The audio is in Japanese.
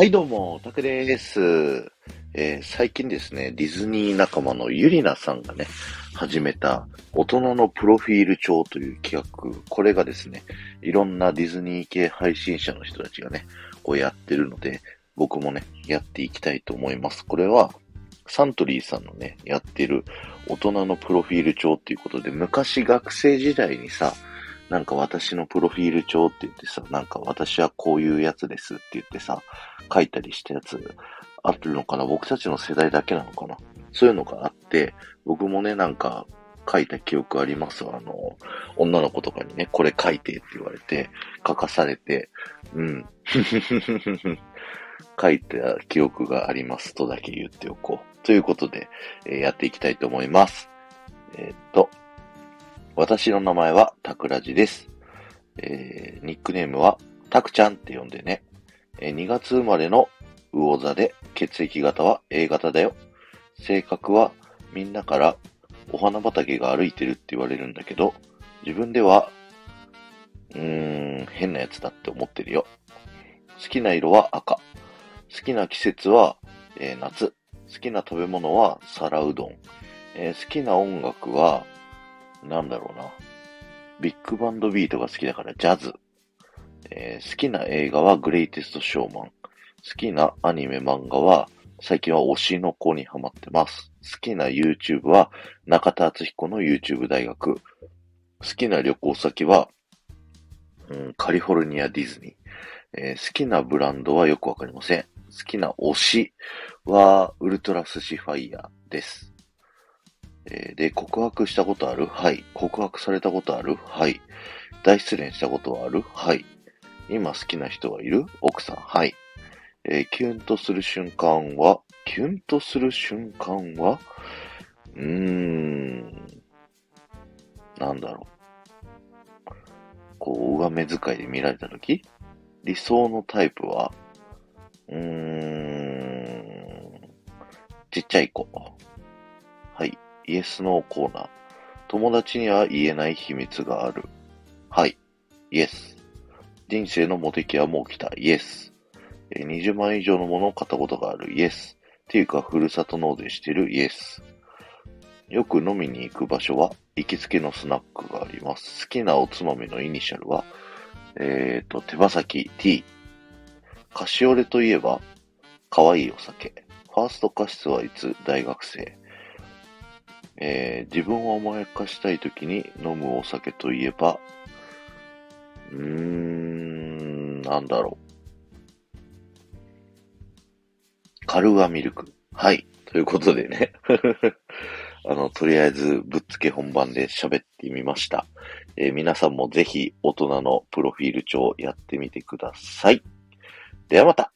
はい、どうも、タクです。えー最近ですね、ディズニー仲間のゆりなさんがね、始めた大人のプロフィール帳という企画。これがですね、いろんなディズニー系配信者の人たちがね、こうやってるので、僕もね、やっていきたいと思います。これは、サントリーさんのね、やってる大人のプロフィール帳っていうことで、昔学生時代にさ、なんか私のプロフィール帳って言ってさ、なんか私はこういうやつですって言ってさ、書いたりしたやつあるのかな？僕たちの世代だけなのかな？そういうのがあって、僕もね、なんか書いた記憶あります。あの、女の子とかにね、これ書いてって言われて、書かされて、うん。書いた記憶がありますとだけ言っておこう。ということで、えーやっていきたいと思います。えーっと、私の名前はタクラジです。えーニックネームはタクちゃんって呼んでね。えー2月生まれの魚座で血液型は A 型だよ。性格はみんなからお花畑が歩いてるって言われるんだけど、自分では、うーん、変なやつだって思ってるよ。好きな色は赤。好きな季節は、えー夏。好きな食べ物は皿うどん。えー好きな音楽は、なんだろうな。ビッグバンドビートが好きだからジャズ。えー好きな映画はグレイテストショーマン。好きなアニメ漫画は、最近は推しの子にハマってます。好きな YouTube は中田敦彦の YouTube 大学。好きな旅行先は、うん、カリフォルニアディズニー。えー好きなブランドはよくわかりません。好きな推しはウルトラスシファイヤーです。えーで、告白したことある？はい。告白されたことある？はい。大失恋したことはある？はい。今好きな人はいる？奥さん？はい。えーキュンとする瞬間は？キュンとする瞬間は？うーん。なんだろう。こう、上目遣いで見られたとき理想のタイプは？うーん。ちっちゃい子。イエスノーコーナー。友達には言えない秘密がある。はい。イエス。人生のモテ期はもう来た。イエス。20万以上のものを買ったことがある。イエス。っていうか、ふるさと納税してる。イエス。よく飲みに行く場所は、行きつけのスナックがあります。好きなおつまみのイニシャルは、えーと、手羽先 T。カシオレといえば、可愛いお酒。ファースト加湿はいつ？大学生。えー自分を甘やかしたいときに飲むお酒といえば、うーん、なんだろう。カルーアミルク。はい。ということでね。あの、とりあえず、ぶっつけ本番で喋ってみました。えー皆さんもぜひ、大人のプロフィール帳やってみてください。ではまた